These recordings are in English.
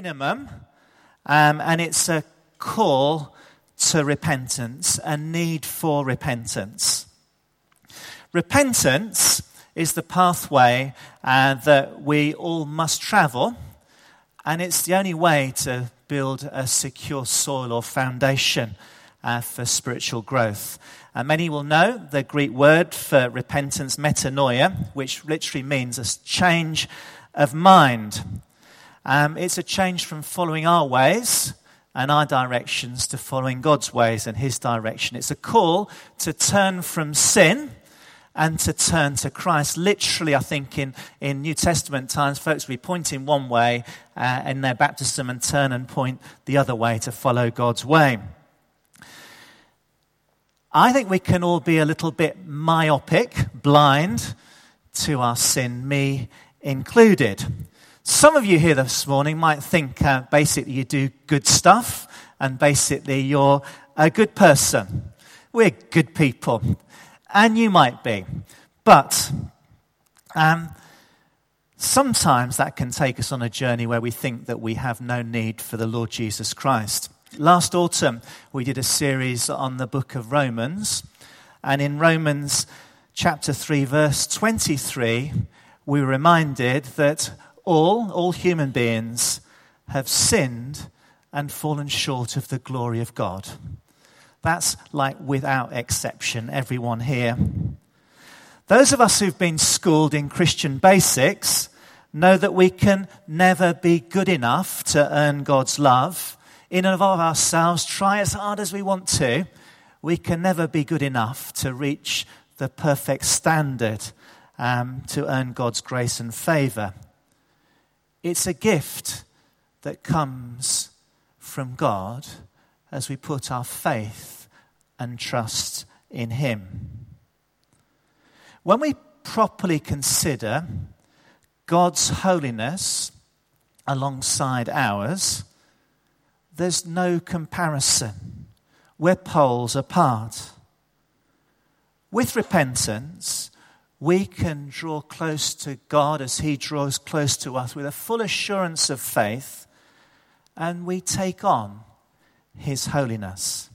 minimum, um, and it's a call to repentance, a need for repentance. Repentance is the pathway uh, that we all must travel, and it's the only way to build a secure soil or foundation uh, for spiritual growth. Uh, many will know the Greek word for repentance, metanoia, which literally means a change of mind. Um, it's a change from following our ways and our directions to following God's ways and His direction. It's a call to turn from sin and to turn to Christ. Literally, I think in, in New Testament times, folks will be pointing one way uh, in their baptism and turn and point the other way to follow God's way. I think we can all be a little bit myopic, blind to our sin, me included. Some of you here this morning might think uh, basically you do good stuff and basically you're a good person. We're good people. And you might be. But um, sometimes that can take us on a journey where we think that we have no need for the Lord Jesus Christ. Last autumn, we did a series on the book of Romans. And in Romans chapter 3, verse 23, we were reminded that all, all human beings have sinned and fallen short of the glory of God. That's like without exception, everyone here. Those of us who've been schooled in Christian basics know that we can never be good enough to earn God's love. In and of ourselves, try as hard as we want to, we can never be good enough to reach the perfect standard um, to earn God's grace and favor. It's a gift that comes from God as we put our faith and trust in Him. When we properly consider God's holiness alongside ours, there's no comparison. We're poles apart. With repentance, we can draw close to God as He draws close to us with a full assurance of faith, and we take on his holiness.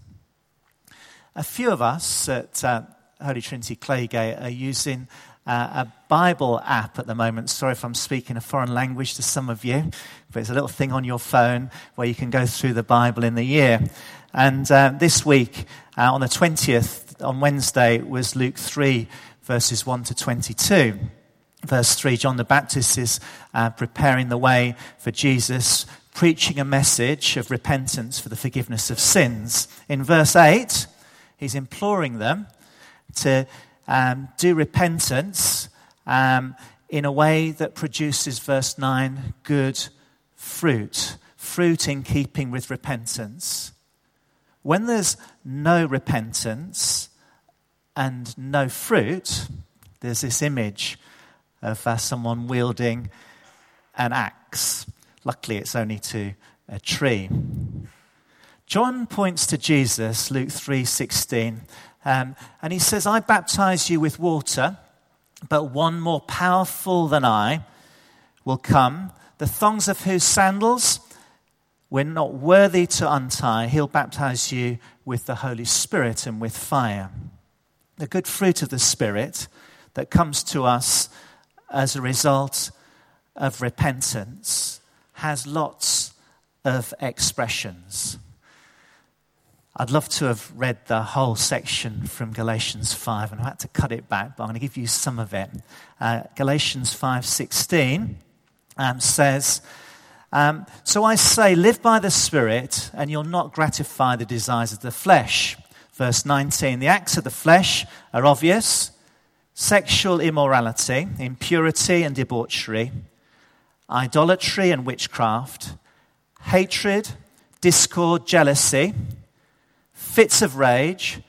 A few of us at uh, Holy Trinity Claygate are using uh, a Bible app at the moment. Sorry if I'm speaking a foreign language to some of you, but it's a little thing on your phone where you can go through the Bible in the year. And uh, this week, uh, on the 20th, on Wednesday, was Luke 3, verses 1 to 22. Verse 3 John the Baptist is uh, preparing the way for Jesus preaching a message of repentance for the forgiveness of sins. In verse 8, he's imploring them to um, do repentance um, in a way that produces, verse 9, good fruit. Fruit in keeping with repentance. When there's no repentance and no fruit, there's this image of uh, someone wielding an axe. Luckily, it's only to a tree. John points to Jesus, Luke 3:16, um, and he says, "I baptize you with water, but one more powerful than I will come, the thongs of whose sandals we're not worthy to untie. He'll baptize you with the Holy Spirit and with fire." The good fruit of the Spirit that comes to us as a result of repentance has lots of expressions. I'd love to have read the whole section from Galatians 5, and I had to cut it back, but I'm going to give you some of it. Uh, Galatians 5:16 um, says, um, "So I say, live by the Spirit, and you'll not gratify the desires of the flesh." Verse 19: The acts of the flesh are obvious: sexual immorality, impurity, and debauchery idolatry and witchcraft, hatred, discord, jealousy, fits of rage,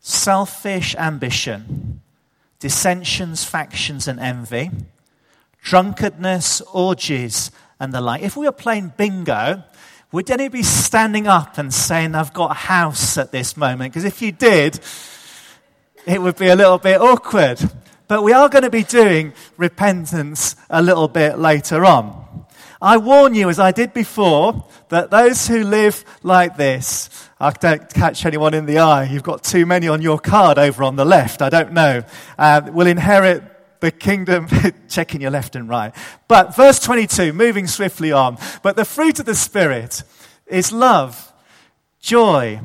selfish ambition, dissensions, factions, and envy, drunkenness, orgies, and the like. If we were playing bingo, would any be standing up and saying, I've got a house at this moment? Because if you did, it would be a little bit awkward. But we are going to be doing repentance a little bit later on. I warn you, as I did before, that those who live like this, I don't catch anyone in the eye. You've got too many on your card over on the left. I don't know. Uh, will inherit the kingdom, checking your left and right. But verse 22, moving swiftly on. But the fruit of the Spirit is love, joy,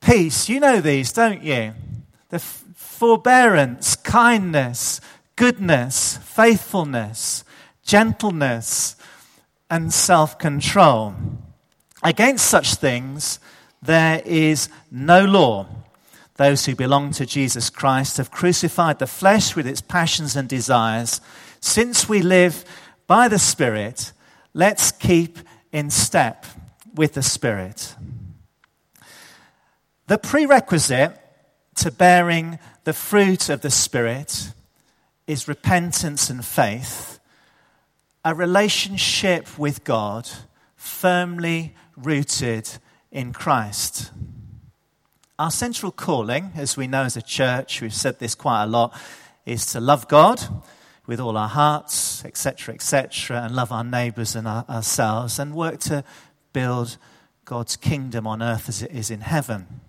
peace. You know these, don't you? The forbearance, kindness, goodness, faithfulness, gentleness, and self control. Against such things, there is no law. Those who belong to Jesus Christ have crucified the flesh with its passions and desires. Since we live by the Spirit, let's keep in step with the Spirit. The prerequisite to bearing the fruit of the Spirit is repentance and faith, a relationship with God firmly rooted in Christ. Our central calling, as we know as a church, we've said this quite a lot, is to love God with all our hearts, etc., etc., and love our neighbours and our, ourselves, and work to build God's kingdom on earth as it is in heaven.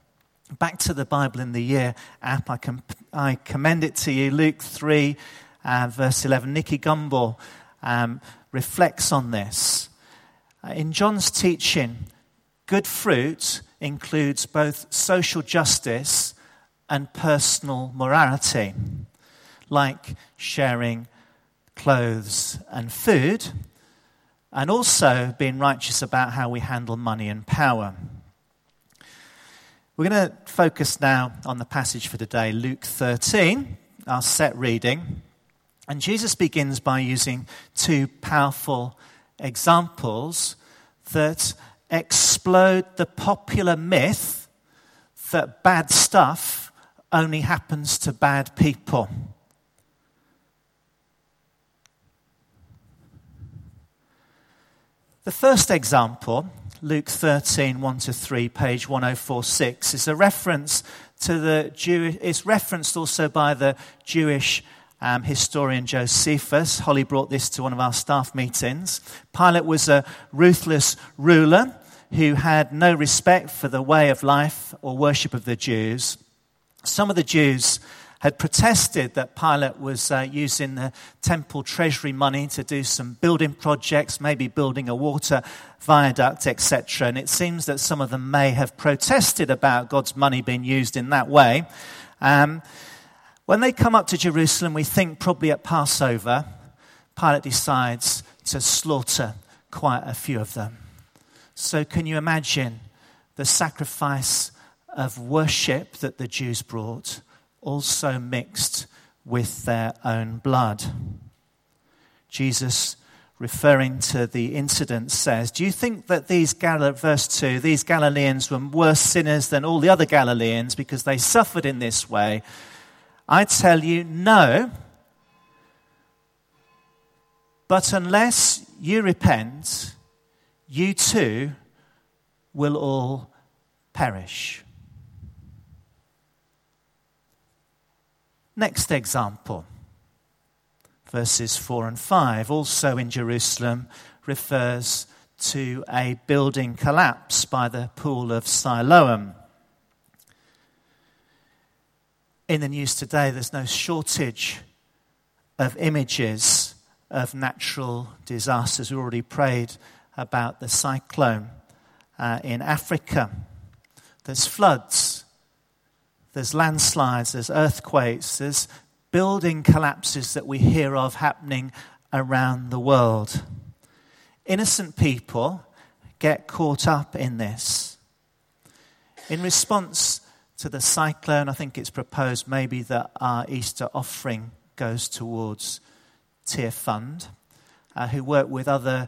Back to the Bible in the Year app, I, com- I commend it to you. Luke 3, uh, verse 11. Nicky Gumbel um, reflects on this. Uh, in John's teaching, good fruit includes both social justice and personal morality, like sharing clothes and food, and also being righteous about how we handle money and power. We're going to focus now on the passage for today, Luke 13, our set reading. And Jesus begins by using two powerful examples that explode the popular myth that bad stuff only happens to bad people. The first example, Luke 13, 1 to 3, page 1046, is a reference to the Jew, it's referenced also by the Jewish um, historian Josephus. Holly brought this to one of our staff meetings. Pilate was a ruthless ruler who had no respect for the way of life or worship of the Jews. Some of the Jews had protested that Pilate was uh, using the temple treasury money to do some building projects, maybe building a water viaduct, etc. And it seems that some of them may have protested about God's money being used in that way. Um, when they come up to Jerusalem, we think probably at Passover, Pilate decides to slaughter quite a few of them. So, can you imagine the sacrifice of worship that the Jews brought, also mixed with their own blood? Jesus, referring to the incident, says, Do you think that these, Gal- verse 2, these Galileans were worse sinners than all the other Galileans because they suffered in this way? I tell you, no. But unless you repent, you too will all perish. Next example, verses 4 and 5, also in Jerusalem, refers to a building collapse by the pool of Siloam. in the news today, there's no shortage of images of natural disasters. We already prayed about the cyclone uh, in Africa. There's floods, there's landslides, there's earthquakes, there's building collapses that we hear of happening around the world. Innocent people get caught up in this. In response to the cyclone, I think it's proposed maybe that our Easter offering goes towards Tearfund, uh, who work with other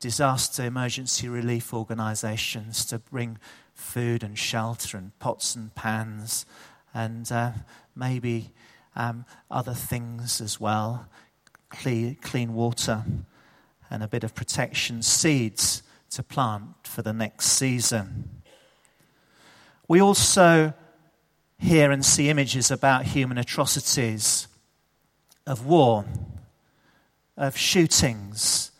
disaster emergency relief organisations to bring food and shelter and pots and pans and uh, maybe um, other things as well, clean, clean water and a bit of protection, seeds to plant for the next season. We also hear and see images about human atrocities, of war, of shootings,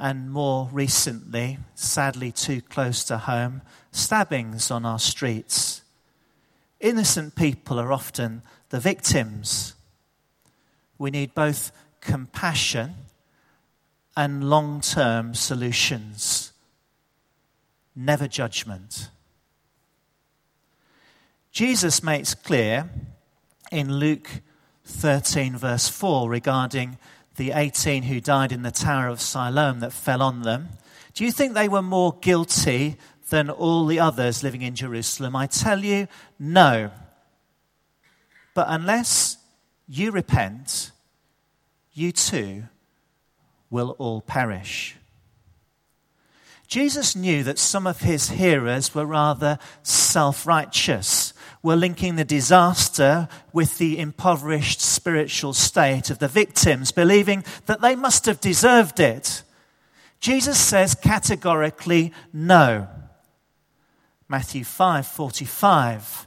and more recently, sadly too close to home, stabbings on our streets. Innocent people are often the victims. We need both compassion and long term solutions, never judgment. Jesus makes clear in Luke 13, verse 4, regarding the 18 who died in the Tower of Siloam that fell on them. Do you think they were more guilty than all the others living in Jerusalem? I tell you, no. But unless you repent, you too will all perish. Jesus knew that some of his hearers were rather self righteous, were linking the disaster with the impoverished spiritual state of the victims, believing that they must have deserved it. Jesus says categorically no. Matthew 5:45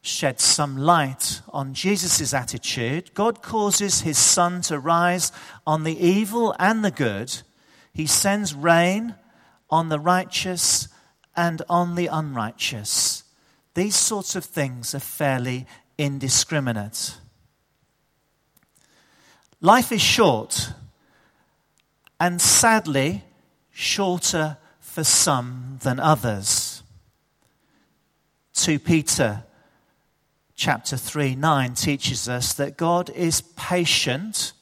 sheds some light on Jesus' attitude. God causes his sun to rise on the evil and the good. He sends rain on the righteous and on the unrighteous. These sorts of things are fairly indiscriminate. Life is short, and sadly, shorter for some than others. 2 Peter chapter 3 9 teaches us that God is patient,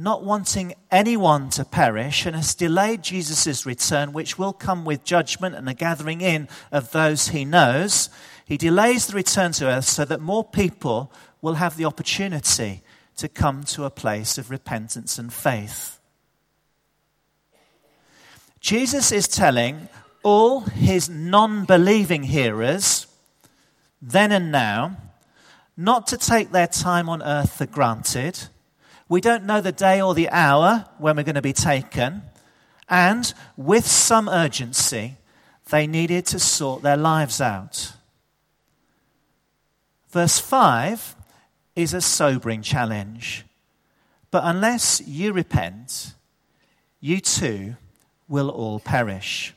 not wanting anyone to perish, and has delayed Jesus' return, which will come with judgment and a gathering in of those he knows. He delays the return to earth so that more people will have the opportunity to come to a place of repentance and faith. Jesus is telling all his non believing hearers, then and now, not to take their time on earth for granted. We don't know the day or the hour when we're going to be taken. And with some urgency, they needed to sort their lives out. Verse 5 is a sobering challenge. But unless you repent, you too will all perish.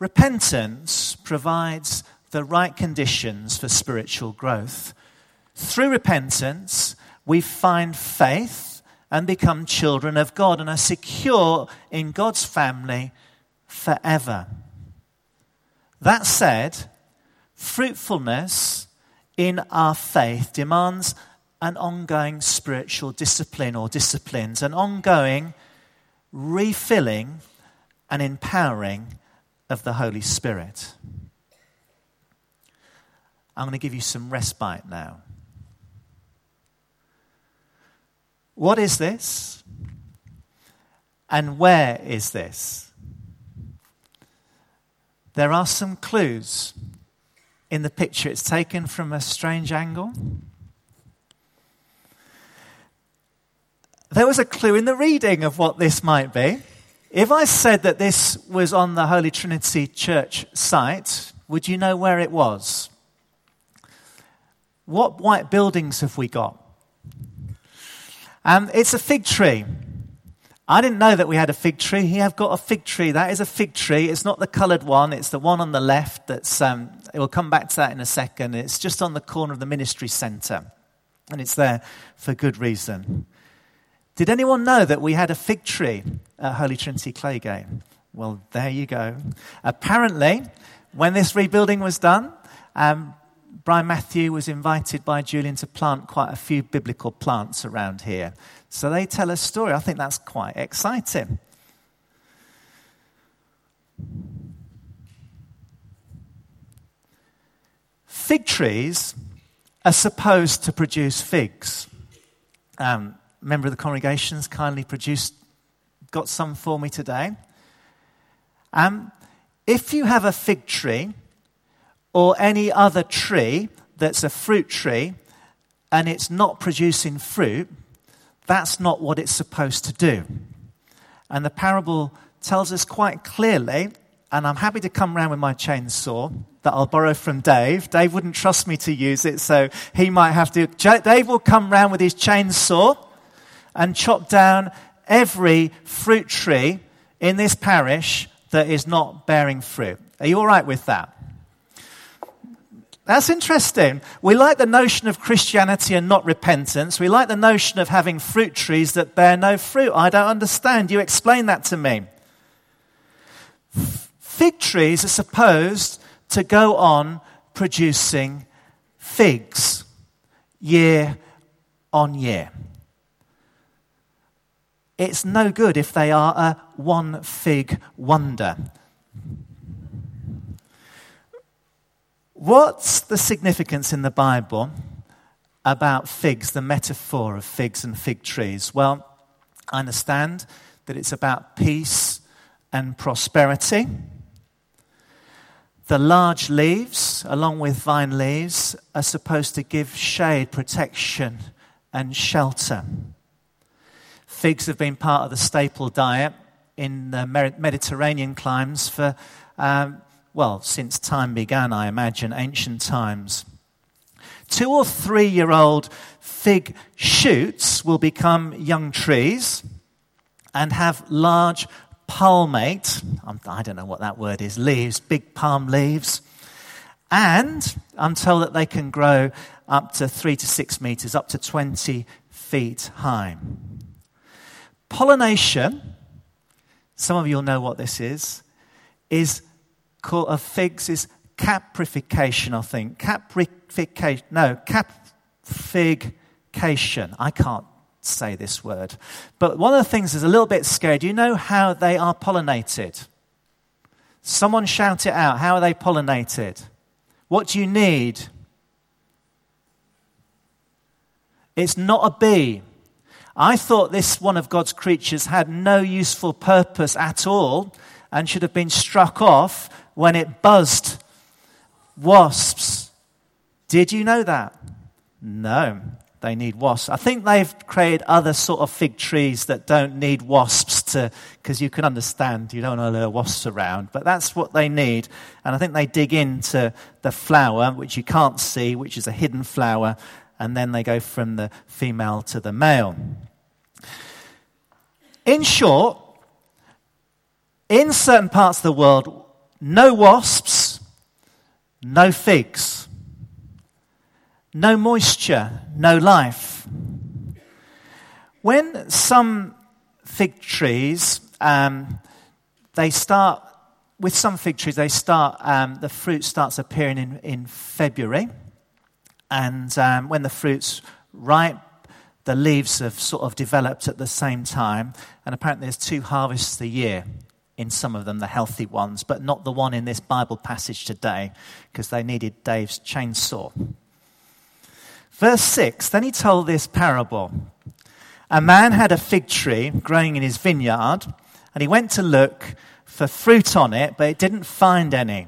Repentance provides the right conditions for spiritual growth. Through repentance, we find faith and become children of God and are secure in God's family forever. That said, fruitfulness in our faith demands an ongoing spiritual discipline or disciplines, an ongoing refilling and empowering of the Holy Spirit. I'm going to give you some respite now. What is this? And where is this? There are some clues in the picture. It's taken from a strange angle. There was a clue in the reading of what this might be. If I said that this was on the Holy Trinity Church site, would you know where it was? What white buildings have we got? Um, it's a fig tree. I didn't know that we had a fig tree. We have got a fig tree. That is a fig tree. It's not the coloured one. It's the one on the left. That's. Um, we'll come back to that in a second. It's just on the corner of the ministry centre, and it's there for good reason. Did anyone know that we had a fig tree at Holy Trinity Claygate? Well, there you go. Apparently, when this rebuilding was done, um, Brian Matthew was invited by Julian to plant quite a few biblical plants around here. So they tell a story. I think that's quite exciting. Fig trees are supposed to produce figs. Um, member of the congregations kindly produced, got some for me today. Um, if you have a fig tree or any other tree that's a fruit tree and it's not producing fruit, that's not what it's supposed to do. And the parable tells us quite clearly, and I'm happy to come round with my chainsaw that I'll borrow from Dave. Dave wouldn't trust me to use it, so he might have to. Dave will come round with his chainsaw and chop down every fruit tree in this parish that is not bearing fruit. Are you all right with that? That's interesting. We like the notion of Christianity and not repentance. We like the notion of having fruit trees that bear no fruit. I don't understand. You explain that to me. Fig trees are supposed to go on producing figs year on year. It's no good if they are a one fig wonder. What's the significance in the Bible about figs, the metaphor of figs and fig trees? Well, I understand that it's about peace and prosperity. The large leaves, along with vine leaves, are supposed to give shade, protection, and shelter. Figs have been part of the staple diet in the Mediterranean climes for um, well, since time began, I imagine, ancient times. Two or three year old fig shoots will become young trees and have large palmate, um, I don't know what that word is, leaves, big palm leaves. And I'm told that they can grow up to three to six meters, up to 20 feet high. Pollination, some of you will know what this is, is of figs is caprification, I think. Caprification. No, capfication. I can't say this word. But one of the things is a little bit scary. Do you know how they are pollinated? Someone shout it out. How are they pollinated? What do you need? It's not a bee. I thought this one of God's creatures had no useful purpose at all and should have been struck off when it buzzed wasps. Did you know that? No, they need wasps. I think they've created other sort of fig trees that don't need wasps to, because you can understand you don't want to lure wasps around, but that's what they need. And I think they dig into the flower, which you can't see, which is a hidden flower, and then they go from the female to the male. In short, in certain parts of the world, no wasps, no figs, no moisture, no life. When some fig trees, um, they start, with some fig trees, they start, um, the fruit starts appearing in, in February. And um, when the fruit's ripe, the leaves have sort of developed at the same time. And apparently, there's two harvests a year in some of them, the healthy ones, but not the one in this Bible passage today, because they needed Dave's chainsaw. Verse 6 Then he told this parable A man had a fig tree growing in his vineyard, and he went to look for fruit on it, but it didn't find any.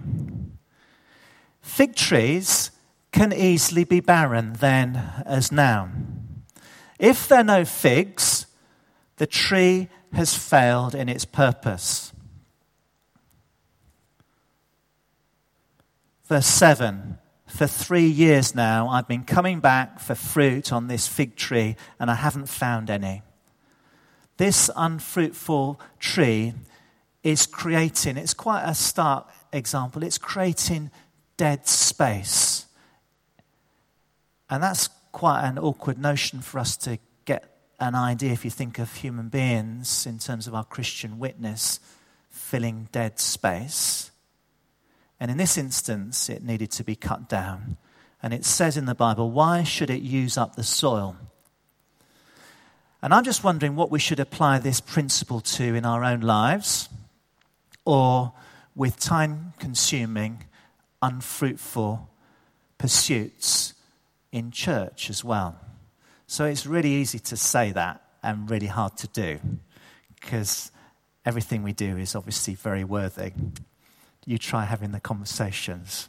Fig trees can easily be barren then as now. If there are no figs, the tree has failed in its purpose. Verse 7 For three years now, I've been coming back for fruit on this fig tree, and I haven't found any. This unfruitful tree is creating, it's quite a stark example, it's creating dead space. And that's quite an awkward notion for us to get an idea if you think of human beings in terms of our Christian witness filling dead space. And in this instance, it needed to be cut down. And it says in the Bible, why should it use up the soil? And I'm just wondering what we should apply this principle to in our own lives or with time consuming, unfruitful pursuits in church as well. So it's really easy to say that and really hard to do because everything we do is obviously very worthy you try having the conversations.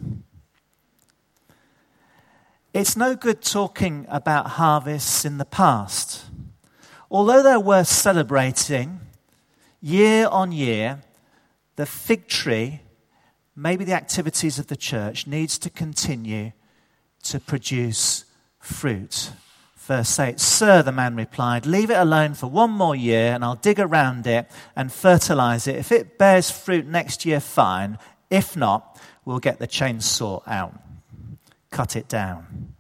It's no good talking about harvests in the past. Although they're worth celebrating, year on year, the fig tree, maybe the activities of the church, needs to continue to produce fruit Verse 8 Sir, the man replied, leave it alone for one more year, and I'll dig around it and fertilize it. If it bears fruit next year, fine. If not, we'll get the chainsaw out, cut it down.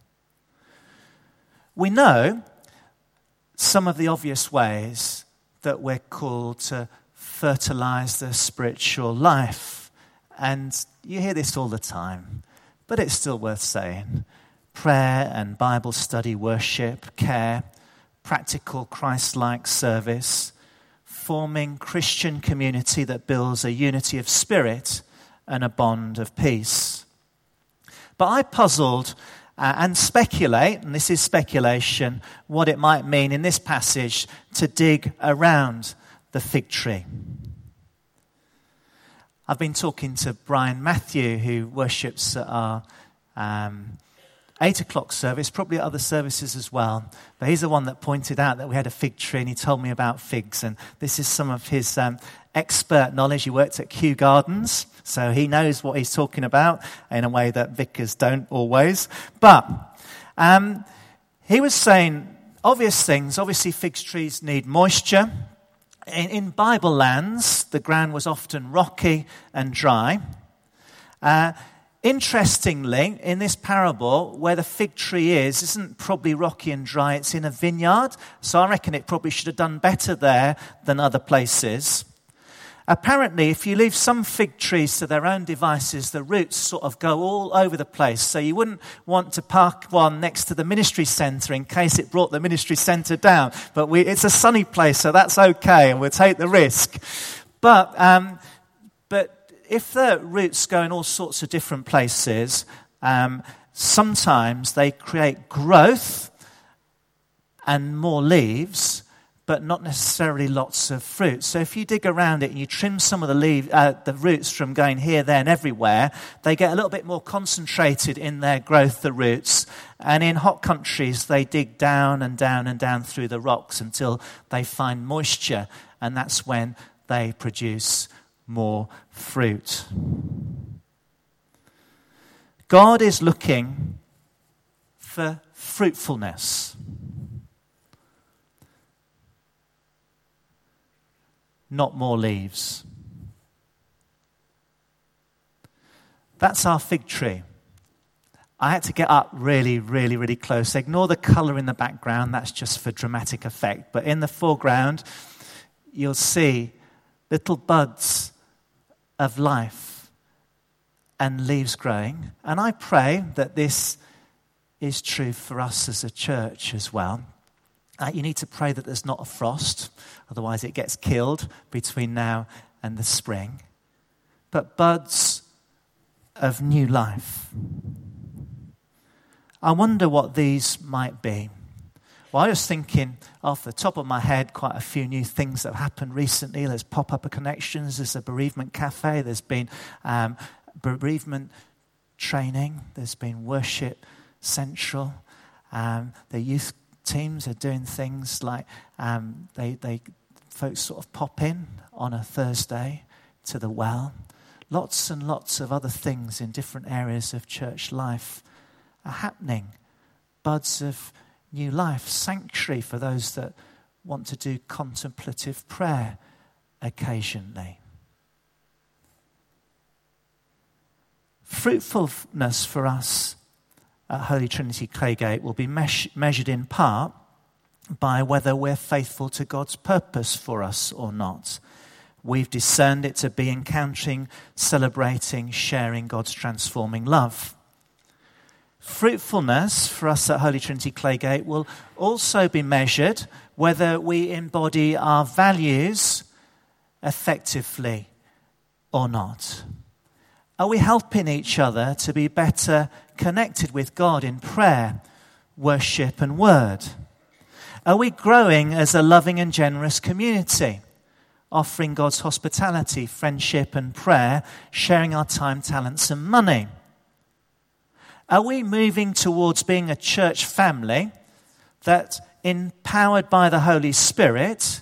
We know some of the obvious ways that we're called to fertilize the spiritual life. And you hear this all the time, but it's still worth saying prayer and Bible study, worship, care, practical Christ like service, forming Christian community that builds a unity of spirit and a bond of peace. But I puzzled uh, and speculate, and this is speculation, what it might mean in this passage to dig around the fig tree. I've been talking to Brian Matthew, who worships at our um, 8 o'clock service, probably other services as well. But he's the one that pointed out that we had a fig tree and he told me about figs. And this is some of his um, expert knowledge. He worked at Kew Gardens, so he knows what he's talking about in a way that vicars don't always. But um, he was saying obvious things. Obviously, fig trees need moisture. In, in Bible lands, the ground was often rocky and dry. Uh, Interestingly, in this parable, where the fig tree is, isn't probably rocky and dry, it's in a vineyard. So I reckon it probably should have done better there than other places. Apparently, if you leave some fig trees to their own devices, the roots sort of go all over the place. So you wouldn't want to park one next to the ministry centre in case it brought the ministry centre down. But we, it's a sunny place, so that's okay, and we'll take the risk. But, um, but if the roots go in all sorts of different places, um, sometimes they create growth and more leaves, but not necessarily lots of fruit. So if you dig around it and you trim some of the, leaf, uh, the roots from going here, there, and everywhere, they get a little bit more concentrated in their growth, the roots. And in hot countries, they dig down and down and down through the rocks until they find moisture, and that's when they produce more fruit. God is looking for fruitfulness. Not more leaves. That's our fig tree. I had to get up really, really, really close. Ignore the color in the background, that's just for dramatic effect. But in the foreground, you'll see little buds of life and leaves growing. And I pray that this is true for us as a church as well. Uh, you need to pray that there's not a frost, otherwise, it gets killed between now and the spring. But buds of new life. I wonder what these might be. Well, I was thinking off the top of my head quite a few new things that have happened recently. There's pop up connections, there's a bereavement cafe, there's been um, bereavement training, there's been worship central. Um, the youth teams are doing things like um, they, they, folks sort of pop in on a Thursday to the well. Lots and lots of other things in different areas of church life are happening. Buds of new life, sanctuary for those that want to do contemplative prayer occasionally. Fruitfulness for us at Holy Trinity Claygate will be measured in part by whether we're faithful to God's purpose for us or not. We've discerned it to be encountering, celebrating, sharing God's transforming love. Fruitfulness for us at Holy Trinity Claygate will also be measured whether we embody our values effectively or not. Are we helping each other to be better connected with God in prayer, worship, and word? Are we growing as a loving and generous community, offering God's hospitality, friendship, and prayer, sharing our time, talents, and money? Are we moving towards being a church family that, empowered by the Holy Spirit,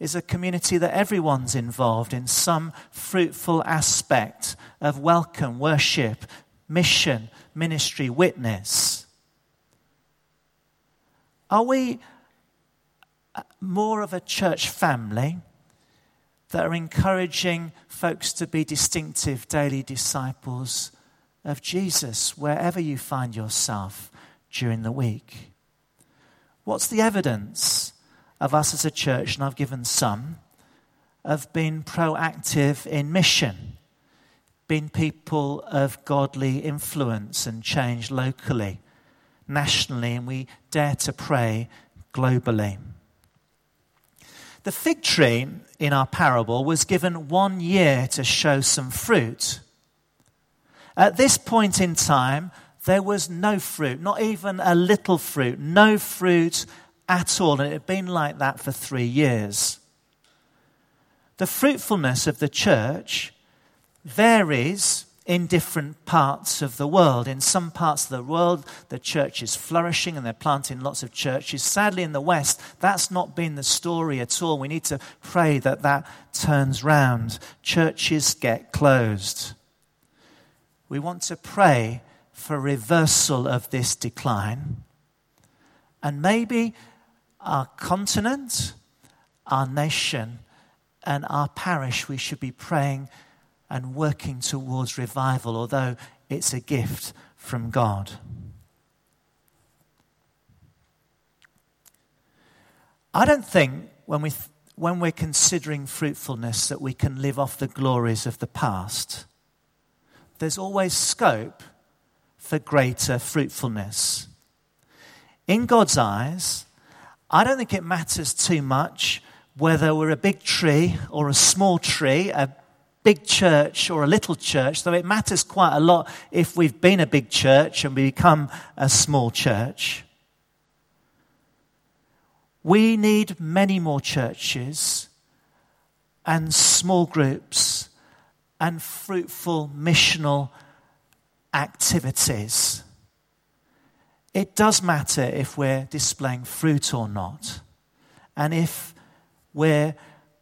is a community that everyone's involved in some fruitful aspect of welcome, worship, mission, ministry, witness? Are we more of a church family that are encouraging folks to be distinctive daily disciples of Jesus wherever you find yourself during the week? What's the evidence of us as a church, and I've given some, of being proactive in mission, being people of godly influence and change locally, nationally, and we dare to pray globally? The fig tree in our parable was given one year to show some fruit. At this point in time, there was no fruit, not even a little fruit, no fruit at all. And it had been like that for three years. The fruitfulness of the church varies in different parts of the world. In some parts of the world, the church is flourishing and they're planting lots of churches. Sadly, in the West, that's not been the story at all. We need to pray that that turns round. Churches get closed. We want to pray for reversal of this decline. And maybe our continent, our nation, and our parish, we should be praying and working towards revival, although it's a gift from God. I don't think when, we, when we're considering fruitfulness that we can live off the glories of the past. There's always scope for greater fruitfulness. In God's eyes, I don't think it matters too much whether we're a big tree or a small tree, a big church or a little church, though it matters quite a lot if we've been a big church and we become a small church. We need many more churches and small groups and fruitful missional activities. It does matter if we're displaying fruit or not, and if we're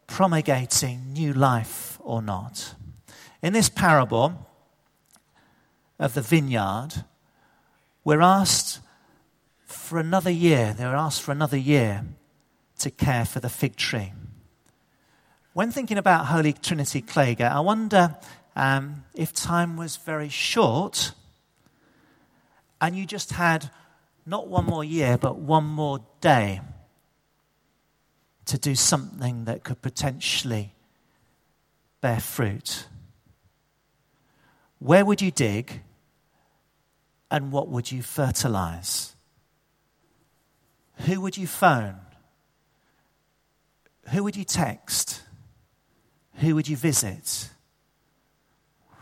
promulgating new life or not. In this parable of the vineyard, we're asked for another year, they're asked for another year to care for the fig tree. When thinking about Holy Trinity Claygate, I wonder um, if time was very short and you just had not one more year, but one more day to do something that could potentially bear fruit? Where would you dig and what would you fertilize? Who would you phone? Who would you text? Who would you visit?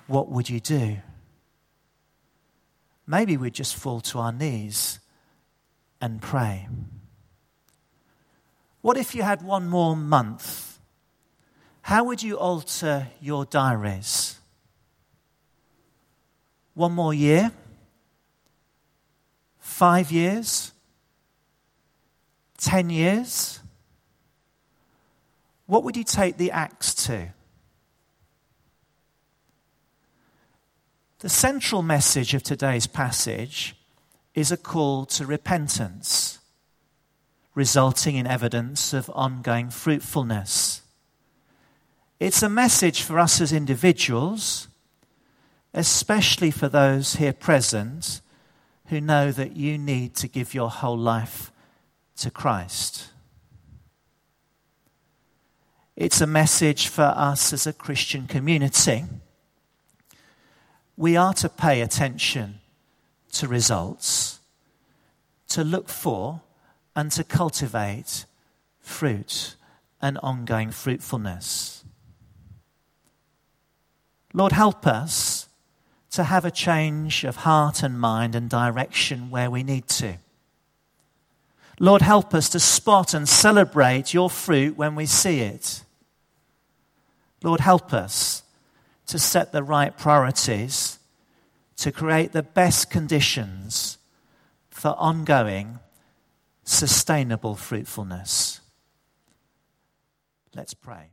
What would you do? Maybe we'd just fall to our knees and pray. What if you had one more month how would you alter your diaries? One more year? Five years? Ten years? What would you take the axe to? The central message of today's passage is a call to repentance, resulting in evidence of ongoing fruitfulness. It's a message for us as individuals, especially for those here present who know that you need to give your whole life to Christ. It's a message for us as a Christian community. We are to pay attention to results, to look for and to cultivate fruit and ongoing fruitfulness. Lord, help us to have a change of heart and mind and direction where we need to. Lord, help us to spot and celebrate your fruit when we see it. Lord, help us to set the right priorities to create the best conditions for ongoing, sustainable fruitfulness. Let's pray.